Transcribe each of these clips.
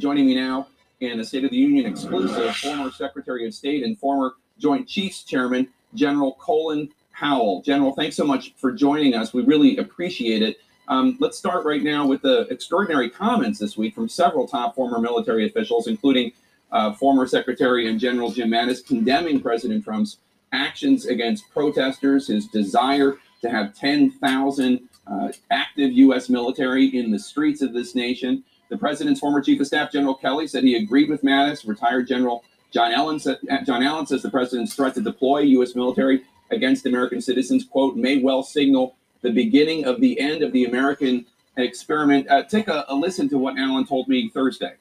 Joining me now in a State of the Union exclusive, former Secretary of State and former Joint Chiefs Chairman, General Colin Powell. General, thanks so much for joining us. We really appreciate it. Um, let's start right now with the extraordinary comments this week from several top former military officials, including uh, former Secretary and General Jim Mattis, condemning President Trump's actions against protesters, his desire to have 10,000 uh, active U.S. military in the streets of this nation. The president's former chief of staff, General Kelly, said he agreed with Mattis. Retired General John Allen, said, John Allen says the president's threat to deploy U.S. military against American citizens, quote, may well signal the beginning of the end of the American experiment. Uh, take a, a listen to what Allen told me Thursday.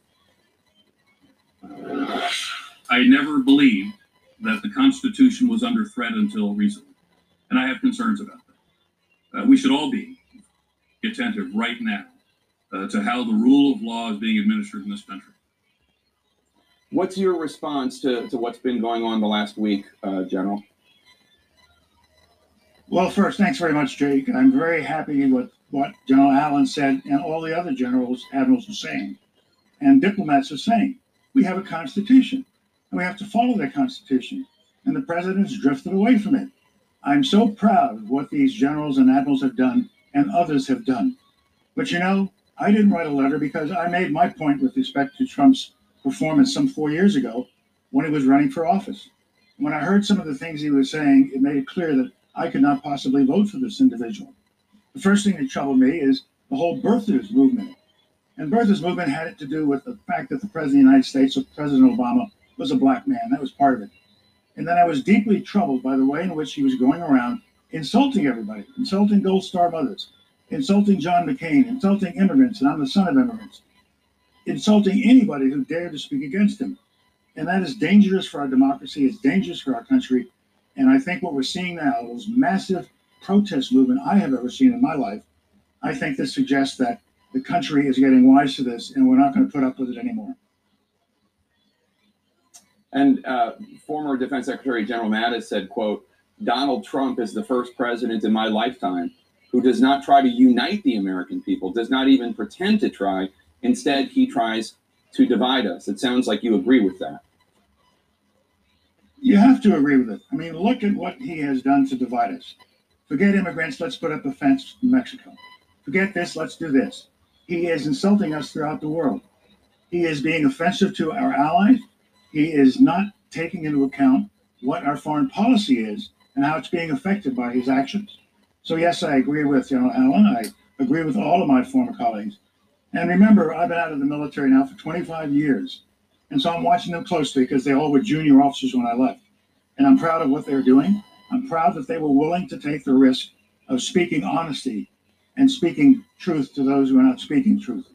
I never believed that the Constitution was under threat until recently, and I have concerns about that. Uh, we should all be attentive right now uh, to how the rule of law is being administered in this country. What's your response to, to what's been going on the last week, uh, General? Well, first, thanks very much, Jake. I'm very happy with what General Allen said and all the other generals, admirals are saying, and diplomats are saying. We have a constitution, and we have to follow that constitution. And the president has drifted away from it. I'm so proud of what these generals and admirals have done, and others have done. But you know, I didn't write a letter because I made my point with respect to Trump's performance some four years ago when he was running for office. When I heard some of the things he was saying, it made it clear that I could not possibly vote for this individual. The first thing that troubled me is the whole birthers movement. And birthers movement had to do with the fact that the President of the United States, or President Obama, was a black man. That was part of it. And then I was deeply troubled by the way in which he was going around insulting everybody, insulting Gold Star mothers, insulting John McCain, insulting immigrants, and I'm the son of immigrants, insulting anybody who dared to speak against him. And that is dangerous for our democracy, it's dangerous for our country. And I think what we're seeing now, is massive protest movement I have ever seen in my life, I think this suggests that the country is getting wise to this and we're not going to put up with it anymore. And uh, former Defense Secretary General Mattis said, quote, Donald Trump is the first president in my lifetime who does not try to unite the American people, does not even pretend to try. Instead, he tries to divide us. It sounds like you agree with that. You have to agree with it. I mean, look at what he has done to divide us. Forget immigrants, let's put up a fence in Mexico. Forget this, let's do this. He is insulting us throughout the world. He is being offensive to our allies. He is not taking into account what our foreign policy is and how it's being affected by his actions. So, yes, I agree with you General Allen. I agree with all of my former colleagues. And remember, I've been out of the military now for 25 years. And so I'm watching them closely because they all were junior officers when I left. And I'm proud of what they're doing. I'm proud that they were willing to take the risk of speaking honesty and speaking truth to those who are not speaking truth.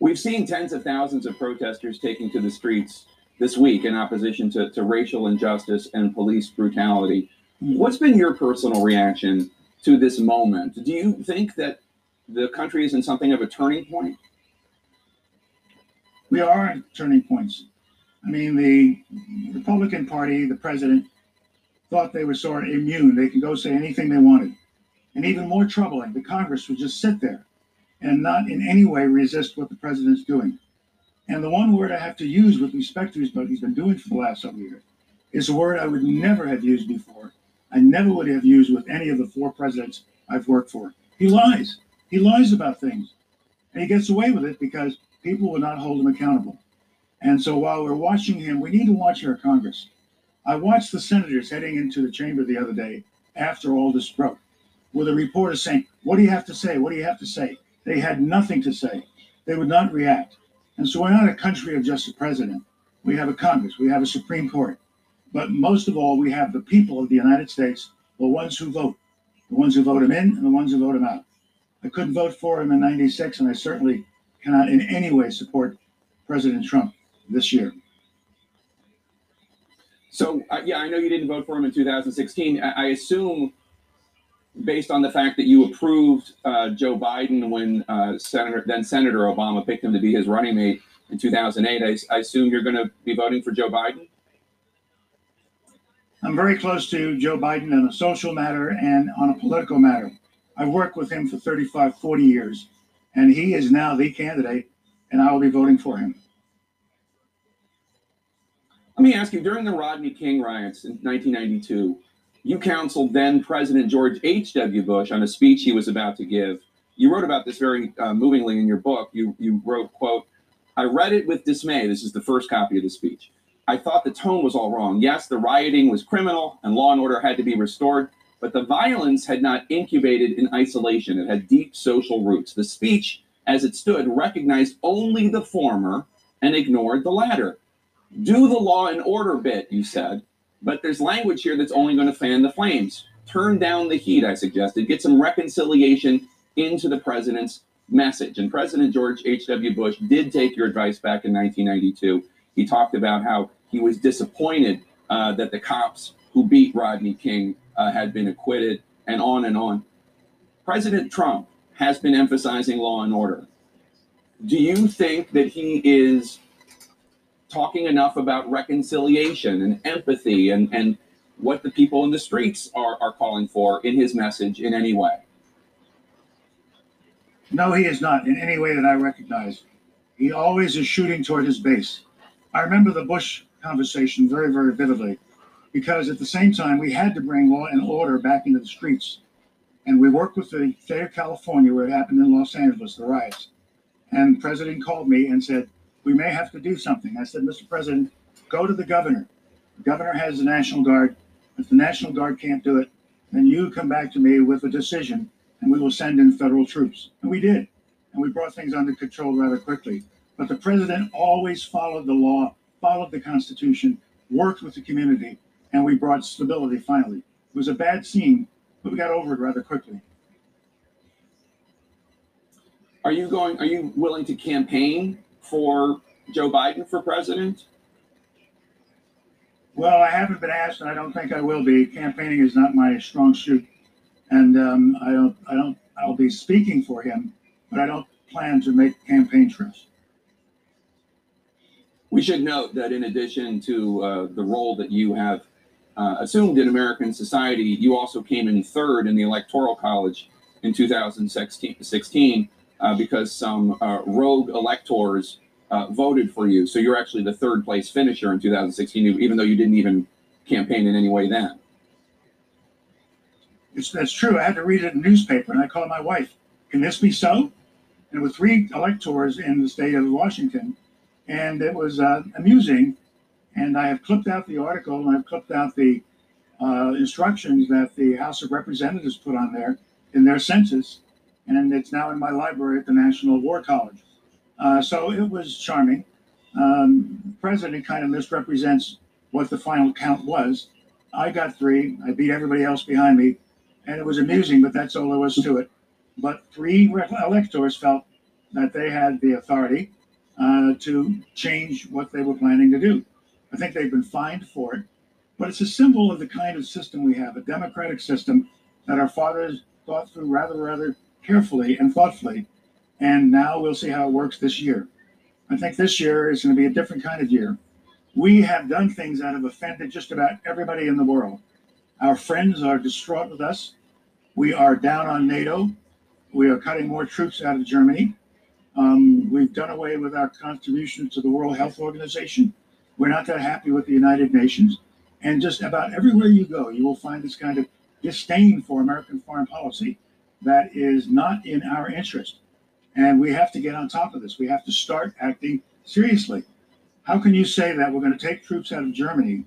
We've seen tens of thousands of protesters taking to the streets this week in opposition to, to racial injustice and police brutality. What's been your personal reaction to this moment? Do you think that the country is in something of a turning point? We are at turning points. I mean, the Republican Party, the president, thought they were sort of immune. They could go say anything they wanted. And even more troubling, the Congress would just sit there and not in any way resist what the president's doing. And the one word I have to use with respect to what he's been doing for the last several years is a word I would never have used before. I never would have used with any of the four presidents I've worked for. He lies. He lies about things. And he gets away with it because people will not hold him accountable. And so while we're watching him, we need to watch our Congress. I watched the senators heading into the chamber the other day after all this broke, with a reporter saying, What do you have to say? What do you have to say? They had nothing to say. They would not react. And so we're not a country of just a president. We have a Congress, we have a Supreme Court. But most of all, we have the people of the United States, the ones who vote, the ones who vote him in and the ones who vote him out. I couldn't vote for him in 96, and I certainly cannot in any way support President Trump this year. So, uh, yeah, I know you didn't vote for him in 2016. I, I assume, based on the fact that you approved uh, Joe Biden when uh, Senator then Senator Obama picked him to be his running mate in 2008, I, I assume you're going to be voting for Joe Biden. I'm very close to Joe Biden on a social matter and on a political matter. I've worked with him for 35, 40 years. And he is now the candidate, and I will be voting for him. Let me ask you, during the Rodney King riots in 1992, you counseled then President George H.W. Bush on a speech he was about to give. You wrote about this very uh, movingly in your book. You, you wrote, quote, I read it with dismay. This is the first copy of the speech. I thought the tone was all wrong. Yes, the rioting was criminal and law and order had to be restored, but the violence had not incubated in isolation. It had deep social roots. The speech, as it stood, recognized only the former and ignored the latter. Do the law and order bit, you said, but there's language here that's only going to fan the flames. Turn down the heat, I suggested. Get some reconciliation into the president's message. And President George H.W. Bush did take your advice back in 1992. He talked about how he was disappointed uh, that the cops who beat Rodney King uh, had been acquitted, and on and on. President Trump has been emphasizing law and order. Do you think that he is talking enough about reconciliation and empathy and, and what the people in the streets are, are calling for in his message in any way? No, he is not in any way that I recognize. He always is shooting toward his base. I remember the Bush conversation very, very vividly because at the same time, we had to bring law and order back into the streets. And we worked with the state of California where it happened in Los Angeles, the riots. And the president called me and said, We may have to do something. I said, Mr. President, go to the governor. The governor has the National Guard. If the National Guard can't do it, then you come back to me with a decision and we will send in federal troops. And we did. And we brought things under control rather quickly. But the president always followed the law, followed the Constitution, worked with the community, and we brought stability finally. It was a bad scene, but we got over it rather quickly. Are you going, are you willing to campaign for Joe Biden for president? Well, I haven't been asked, and I don't think I will be. Campaigning is not my strong suit, and um, I don't. I don't. I'll be speaking for him, but I don't plan to make campaign trips. We should note that in addition to uh, the role that you have uh, assumed in American society, you also came in third in the Electoral College in 2016 uh, because some uh, rogue electors uh, voted for you. So you're actually the third place finisher in 2016, even though you didn't even campaign in any way then. It's, that's true. I had to read it in the newspaper, and I called my wife. Can this be so? And with three electors in the state of Washington, and it was uh, amusing. And I have clipped out the article, and I've clipped out the uh, instructions that the House of Representatives put on there in their census, and it's now in my library at the National War College. Uh, so it was charming. Um, the president kind of misrepresents what the final count was. I got three. I beat everybody else behind me, and it was amusing, but that's all there was to it. But three electors felt that they had the authority uh, to change what they were planning to do. I think they've been fined for it, but it's a symbol of the kind of system we have a democratic system that our fathers thought through rather, rather carefully and thoughtfully. And now we'll see how it works this year. I think this year is going to be a different kind of year. We have done things that have offended just about everybody in the world. Our friends are distraught with us. We are down on NATO. We are cutting more troops out of Germany. Um, we've done away with our contributions to the World Health Organization. We're not that happy with the United Nations. And just about everywhere you go, you will find this kind of disdain for American foreign policy that is not in our interest. And we have to get on top of this. We have to start acting seriously. How can you say that we're going to take troops out of Germany,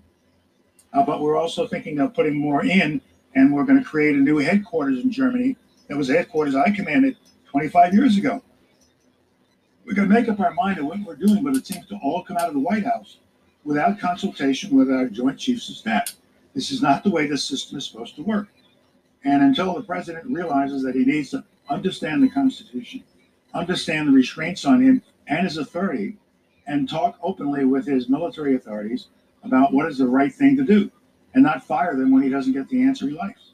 uh, but we're also thinking of putting more in, and we're going to create a new headquarters in Germany? That was the headquarters I commanded 25 years ago we can make up our mind on what we're doing, but it seems to all come out of the White House without consultation with our Joint Chiefs of Staff. This is not the way the system is supposed to work. And until the president realizes that he needs to understand the Constitution, understand the restraints on him and his authority, and talk openly with his military authorities about what is the right thing to do, and not fire them when he doesn't get the answer he likes.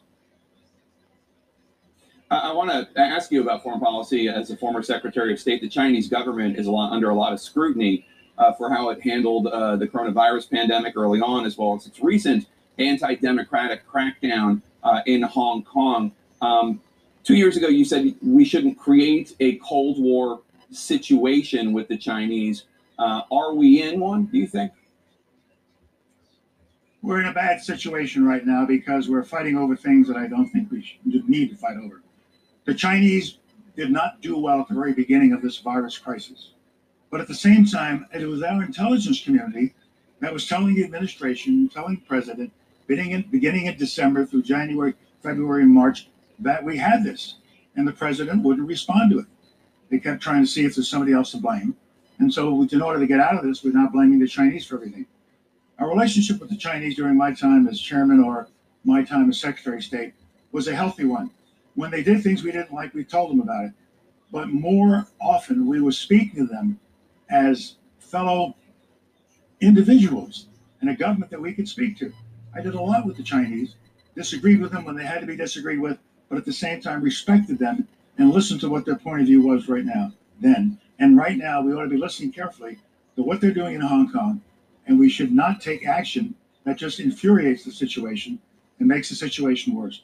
I, want to ask you about foreign policy as a former Secretary of State. The Chinese government is a lot, under a lot of scrutiny uh, for how it handled uh, the coronavirus pandemic early on, as well as its recent anti-democratic crackdown uh, in Hong Kong. Um, Two years ago, you said we shouldn't create a Cold War situation with the Chinese. Uh, are we in one, do you think? We're in a bad situation right now because we're fighting over things that I don't think we should, need to fight over. The Chinese did not do well at the very beginning of this virus crisis. But at the same time, it was our intelligence community that was telling the administration, telling the president, beginning in, beginning in December through January, February, and March, that we had this. And the president wouldn't respond to it. They kept trying to see if there's somebody else to blame. And so, in order to get out of this, we're now blaming the Chinese for everything. Our relationship with the Chinese during my time as chairman or my time as secretary of state was a healthy one. When they did things we didn't like, we told them about it. But more often, we were speaking to them as fellow individuals and a government that we could speak to. I did a lot with the Chinese, disagreed with them when they had to be disagreed with, but at the same time respected them and listened to what their point of view was right now, then. And right now, we ought to be listening carefully to what they're doing in Hong Kong, and we should not take action that just infuriates the situation and makes the situation worse.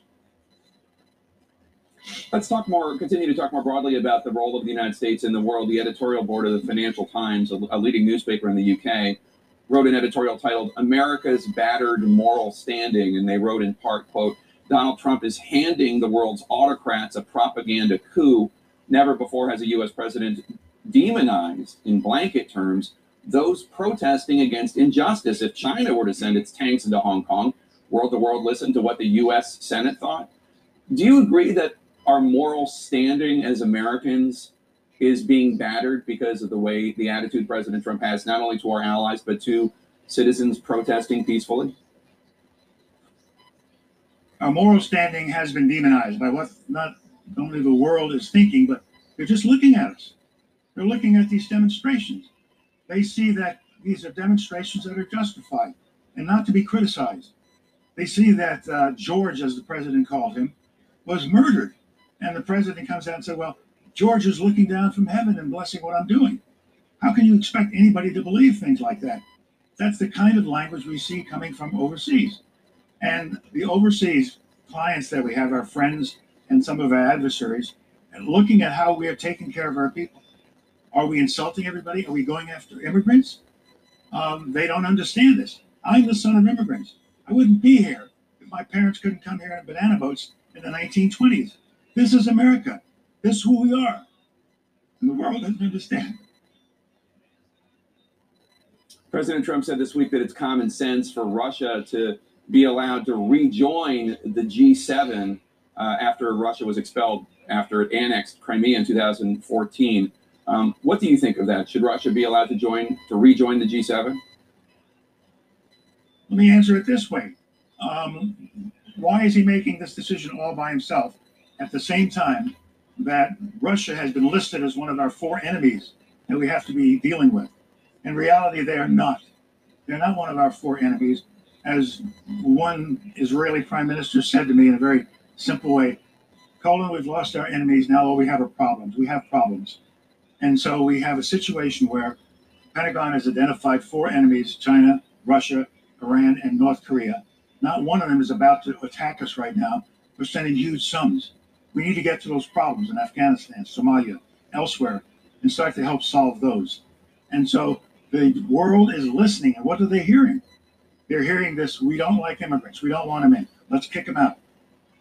Let's talk more, continue to talk more broadly about the role of the United States in the world. The editorial board of the Financial Times, a, a leading newspaper in the UK, wrote an editorial titled America's Battered Moral Standing. And they wrote in part, quote, Donald Trump is handing the world's autocrats a propaganda coup. Never before has a US president demonized in blanket terms those protesting against injustice. If China were to send its tanks into Hong Kong, world the world listen to what the US Senate thought? Do you agree that our moral standing as Americans is being battered because of the way the attitude President Trump has, not only to our allies, but to citizens protesting peacefully? Our moral standing has been demonized by what not only the world is thinking, but they're just looking at us. They're looking at these demonstrations. They see that these are demonstrations that are justified and not to be criticized. They see that uh, George, as the president called him, was murdered. And the president comes out and says, Well, George is looking down from heaven and blessing what I'm doing. How can you expect anybody to believe things like that? That's the kind of language we see coming from overseas. And the overseas clients that we have, our friends and some of our adversaries, and looking at how we are taking care of our people. Are we insulting everybody? Are we going after immigrants? Um, they don't understand this. I'm the son of immigrants. I wouldn't be here if my parents couldn't come here in banana boats in the 1920s. This is America. This is who we are. And the world doesn't understand. President Trump said this week that it's common sense for Russia to be allowed to rejoin the G7 uh, after Russia was expelled after it annexed Crimea in 2014. Um, what do you think of that? Should Russia be allowed to join to rejoin the G7? Let me answer it this way. Um, why is he making this decision all by himself at the same time that Russia has been listed as one of our four enemies that we have to be dealing with? In reality, they are not. They're not one of our four enemies. As one Israeli prime minister said to me in a very simple way, Colin, we've lost our enemies. Now all we have are problems. We have problems. And so we have a situation where Pentagon has identified four enemies China, Russia, Iran, and North Korea. Not one of them is about to attack us right now. We're sending huge sums. We need to get to those problems in Afghanistan, Somalia, elsewhere, and start to help solve those. And so the world is listening. And what are they hearing? They're hearing this we don't like immigrants. We don't want them in. Let's kick them out.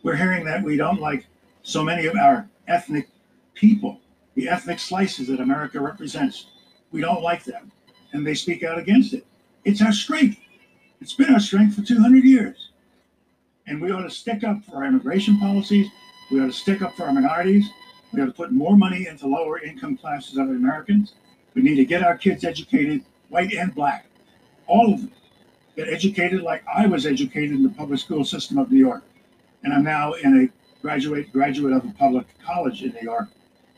We're hearing that we don't like so many of our ethnic people, the ethnic slices that America represents. We don't like them. And they speak out against it. It's our strength. It's been our strength for 200 years. And we ought to stick up for our immigration policies. We ought to stick up for our minorities. We ought to put more money into lower income classes of Americans. We need to get our kids educated, white and black, all of them. Get educated like I was educated in the public school system of New York. And I'm now in a graduate graduate of a public college in New York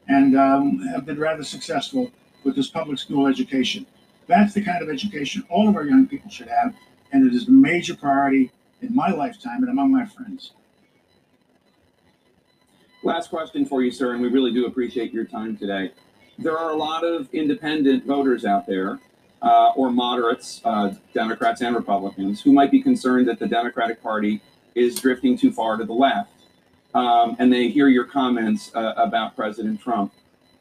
and um, have been rather successful with this public school education. That's the kind of education all of our young people should have, and it is a major priority in my lifetime and among my friends. Last question for you, sir, and we really do appreciate your time today. There are a lot of independent voters out there, uh, or moderates, uh, Democrats and Republicans, who might be concerned that the Democratic Party is drifting too far to the left. um, and they hear your comments uh, about President Trump.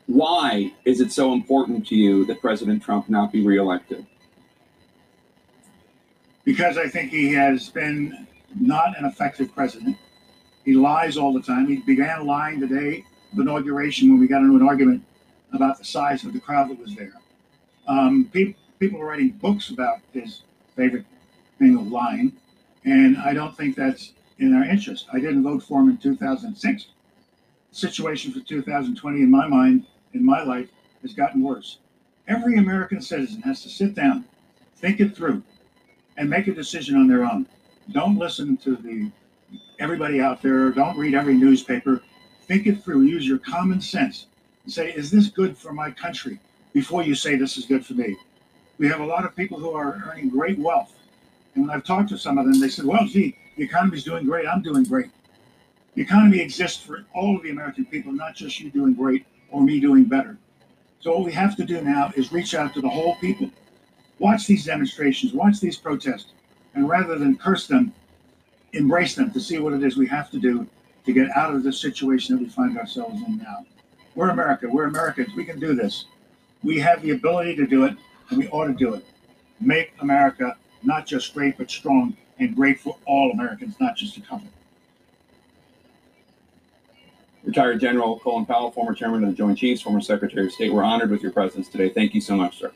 Why is it so important to you that President Trump not be reelected? because I think he has been not an effective president. He lies all the time. He began lying the inauguration when we got into an argument about the size of the crowd that was there. Um, pe- people are writing books about his favorite thing of lying, and I don't think that's in our interest. I didn't vote for him in 2006. The situation for 2020, in my mind, in my life, has gotten worse. Every American citizen has to sit down, think it through, and make a decision on their own. Don't listen to the everybody out there. Don't read every newspaper. Think it through. Use your common sense and say, is this good for my country? Before you say this is good for me. We have a lot of people who are earning great wealth. And when I've talked to some of them, they said, well, gee, the economy's doing great. I'm doing great. The economy exists for all of the American people, not just you doing great or me doing better. So what we have to do now is reach out to the whole people watch these demonstrations, watch these protests, and rather than curse them, embrace them to see what it is we have to do to get out of the situation that we find ourselves in now. We're America. We're Americans. We can do this. We have the ability to do it, and we ought to do it. Make America not just great, but strong and great for all Americans, not just a couple. Retired General Colin Powell, former Chairman of the Joint Chiefs, former Secretary of State, we're honored with your presence today. Thank you so much, sir.